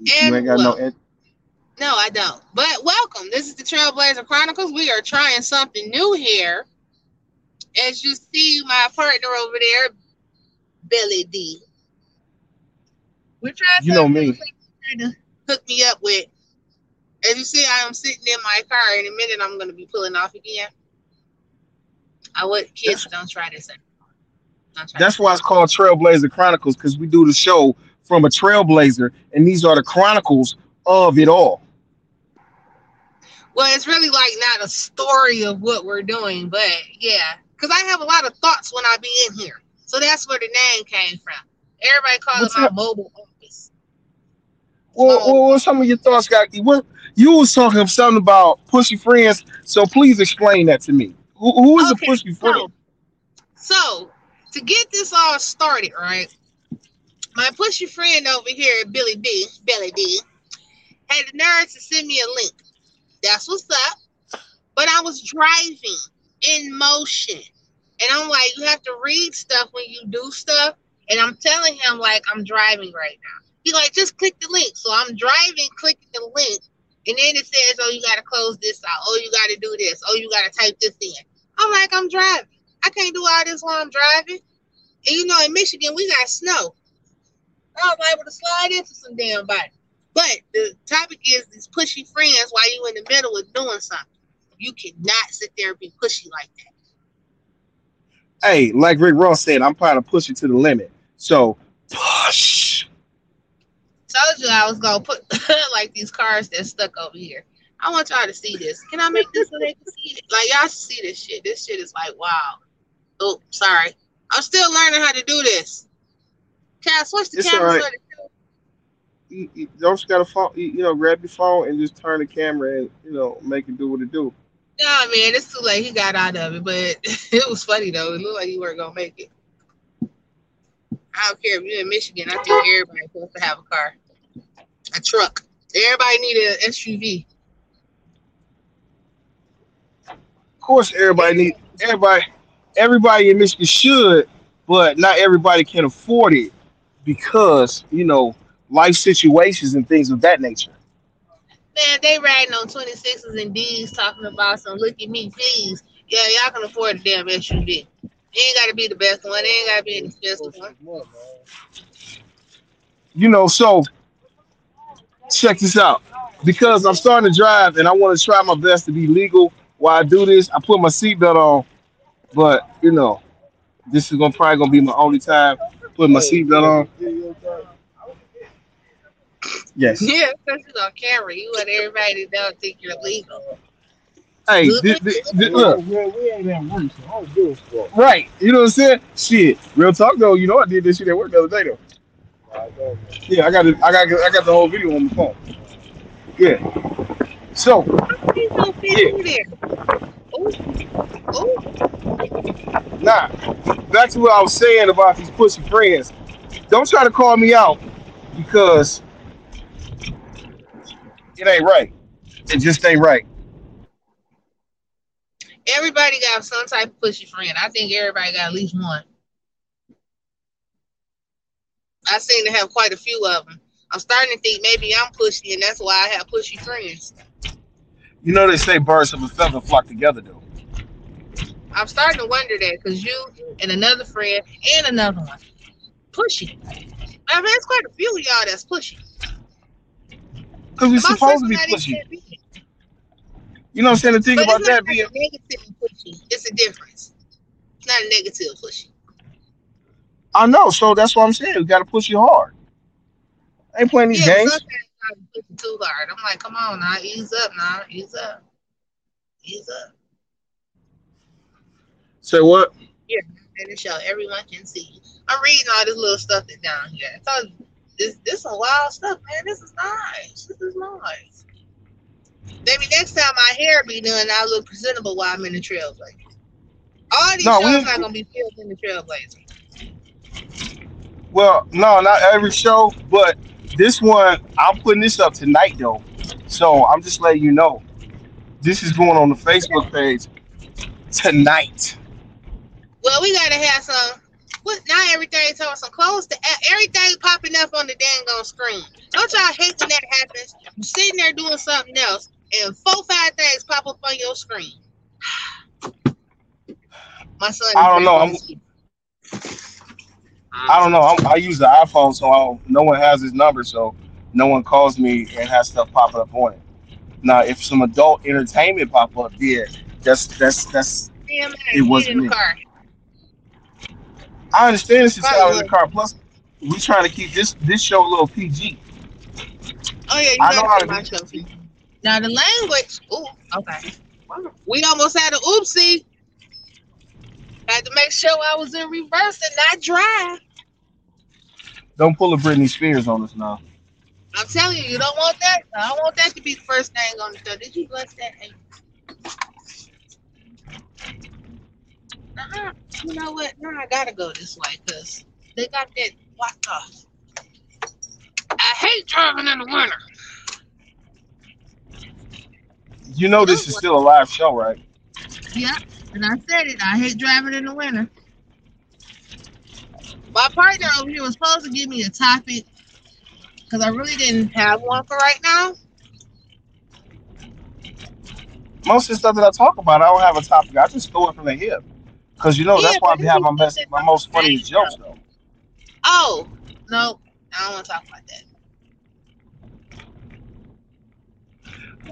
you ain't got well- no. In- No, I don't. But welcome. This is the Trailblazer Chronicles. We are trying something new here. As you see, my partner over there, Billy D. We're trying You know me. to hook me up with. As you see, I am sitting in my car. In a minute, I'm going to be pulling off again. I would kids don't try this. Don't try That's why it's called Trailblazer Chronicles because we do the show from a trailblazer, and these are the chronicles of it all. Well, it's really like not a story of what we're doing, but yeah, because I have a lot of thoughts when I be in here. So that's where the name came from. Everybody call What's it my up? mobile office. Well, well, what some of your thoughts got? What you was talking something about pushy friends, so please explain that to me. Who, who is Okay, a pushy friend? So, so to get this all started, right? My pushy friend over here, Billy D, Billy D, had the nerve to send me a link. That's what's up. But I was driving in motion. And I'm like, you have to read stuff when you do stuff. And I'm telling him like I'm driving right now. He like, just click the link. So I'm driving, clicking the link. And then it says, oh, you got to close this out. Oh, you got to do this. Oh, you got to type this in. I'm like, I'm driving. I can't do all this while I'm driving. And you know, in Michigan, we got snow. I was able to slide into some damn body. But the topic is these pushy friends while you in the middle of doing something. You cannot sit there and be pushy like that. Hey, like Rick Ross said, I'm trying to push it to the limit. So push. Told you I was gonna put like these cars that stuck over here. I want y'all to see this. Can I make this so they can see it? Like y'all see this shit. This shit is like wow. Oh, sorry. I'm still learning how to do this. Can I switch the It's camera alright. so You, you don't just gotta phone, you, you know, grab your phone and just turn the camera and you know make it do what it do. Nah, man, it's too late. He got out of it, but it was funny though. It looked like he weren't gonna make it. I don't care if you're in Michigan. I think everybody's supposed to have a car, a truck. Everybody need an SUV. Of course, everybody need everybody. Everybody in Michigan should, but not everybody can afford it because you know life situations and things of that nature. Man, they riding on 26s and D's talking about some look at me, please. Yeah, y'all can afford a damn SUV. It ain't gotta be the best one. It ain't gotta be an expensive one. You know, so check this out. Because I'm starting to drive and I want to try my best to be legal while I do this. I put my seatbelt on, but you know, this is gonna probably gonna be my only time putting my seatbelt on. Yes. Yeah, because it's on camera. You want everybody to know think you're legal. Hey, thi- thi- thi- look, we ain't at work, so I don't give a right. You know what I'm saying? Shit. Real talk though, you know I did this shit at work the other day though. I know, man. Yeah, I got it. I got I got the whole video on the phone. Yeah. So Please don't fit Yeah. Nah, back to what I was saying about these pussy friends. Don't try to call me out because it ain't right. It just ain't right. Everybody got some type of pussy friend. I think everybody got at least one. I seem to have quite a few of them. I'm starting to think maybe I'm pushy, and that's why I have pushy friends. You know they say birds of a feather flock together though. I'm starting to wonder that because you and another friend and another one pushy. I mean, there's quite a few of y'all that's pushy. Because we're My supposed to be pushy. You know what I'm saying? The thing But about that being a negative pushy. It's a difference. It's not a negative pushy. I know, so that's what I'm saying. We gotta push you hard. I ain't playing these Yeah, games. sometimes Pushing too hard. I'm like, come on now, ease up now, ease up, ease up. Say what? Yeah, and the show, everyone can see. I'm reading all this little stuff that's down here. You, this this some wild stuff, man. This is nice. This is nice. Maybe next time my hair be done, I'll look presentable while I'm in the trailblazer. All these No, we- shows not gonna be filled in the trailblazer. Well, no, not every show, but this one, I'm putting this up tonight though. So I'm just letting you know. This is going on the Facebook page tonight. Well, we gotta have some. What? Not everything. So some clothes to everything popping up on the dang on screen. Don't y'all hate when that happens? You're sitting there doing something else, and four, five things pop up on your screen. My son. I don't know, I'm- I don't know. I'm, I use the iPhone, so I don't, no one has his number, so no one calls me and has stuff popping up on it. Now, if some adult entertainment pop up, yeah, that's that's that's. Damn, It wasn't in the me. car. I understand this is Probably out in the car. Plus, we trying to keep this this show a little PG. Oh yeah, you I know how gotta to put my show. feet. Now the language. Ooh, okay. We almost had an oopsie. I had to make sure I was in reverse and not drive. Don't pull a Britney Spears on us now. I'm telling you, you don't want that. I don't want that to be the first thing on the show. Did you bless that? Uh-uh. You know what? Now I gotta go this way because they got that blocked off. I hate driving in the winter. You know this is still a live show, right? Yeah, and I said it. I hate driving in the winter. My partner over here was supposed to give me a topic because I really didn't have one for right now. Most of the stuff that I talk about, I don't have a topic. I just throw it from the hip. Cause you know that's why I have my best, my most funniest jokes though. Oh, no, I don't want to talk about that.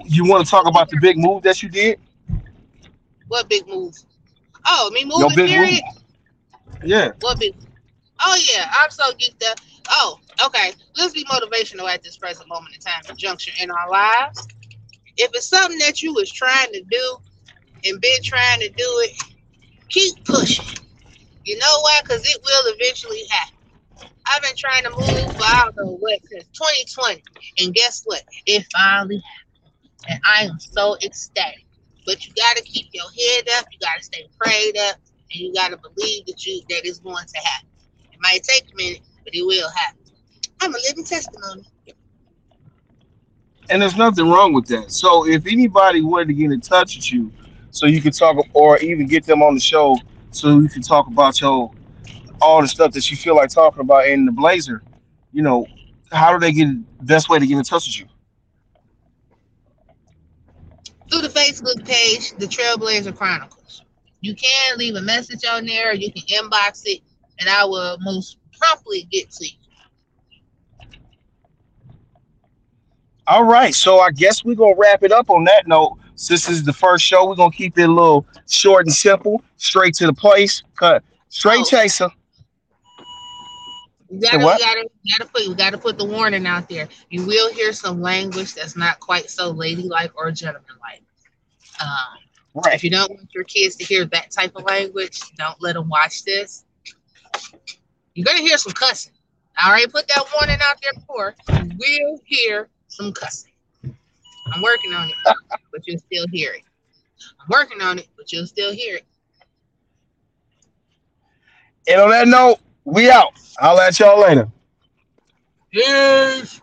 You want to talk about the big move that you did? What big move? Oh, me Your moving big period? move. Yeah. What big? Oh yeah, I'm so geeked up. Oh, okay. Let's be motivational at this present moment in time and juncture in our lives. If it's something that you was trying to do and been trying to do it, keep pushing. You know why? Because it will eventually happen. I've been trying to move for I don't know what since 2020, and guess what? It finally happened, and I am so ecstatic. But you got to keep your head up. You got to stay prayed up, and you got to believe that you that it's going to happen. It might take a minute, but it will happen. I'm a living testimony. And there's nothing wrong with that. So if anybody wanted to get in touch with you, so you could talk, or even get them on the show, so you can talk about your all the stuff that you feel like talking about in the Blazer, you know, how do they get best way to get in touch with you? Through the Facebook page, the Trailblazer Chronicles. You can leave a message on there, you can inbox it, and I will most promptly get to you. All right, so I guess we're gonna wrap it up on that note. Since this is the first show, we're gonna keep it a little short and simple, straight to the place. Cut straight Oh. chaser. We gotta, we gotta, we gotta put, we gotta put the warning out there. You will hear some language that's not quite so ladylike or gentlemanlike. Um, Right. if you don't want your kids to hear that type of language, don't let them watch this. You're gonna hear some cussing. I already put that warning out there before. You will hear some cussing. I'm working on it, but you'll still hear it. I'm working on it, but you'll still hear it. And on that note, we out. I'll at y'all later. Yes.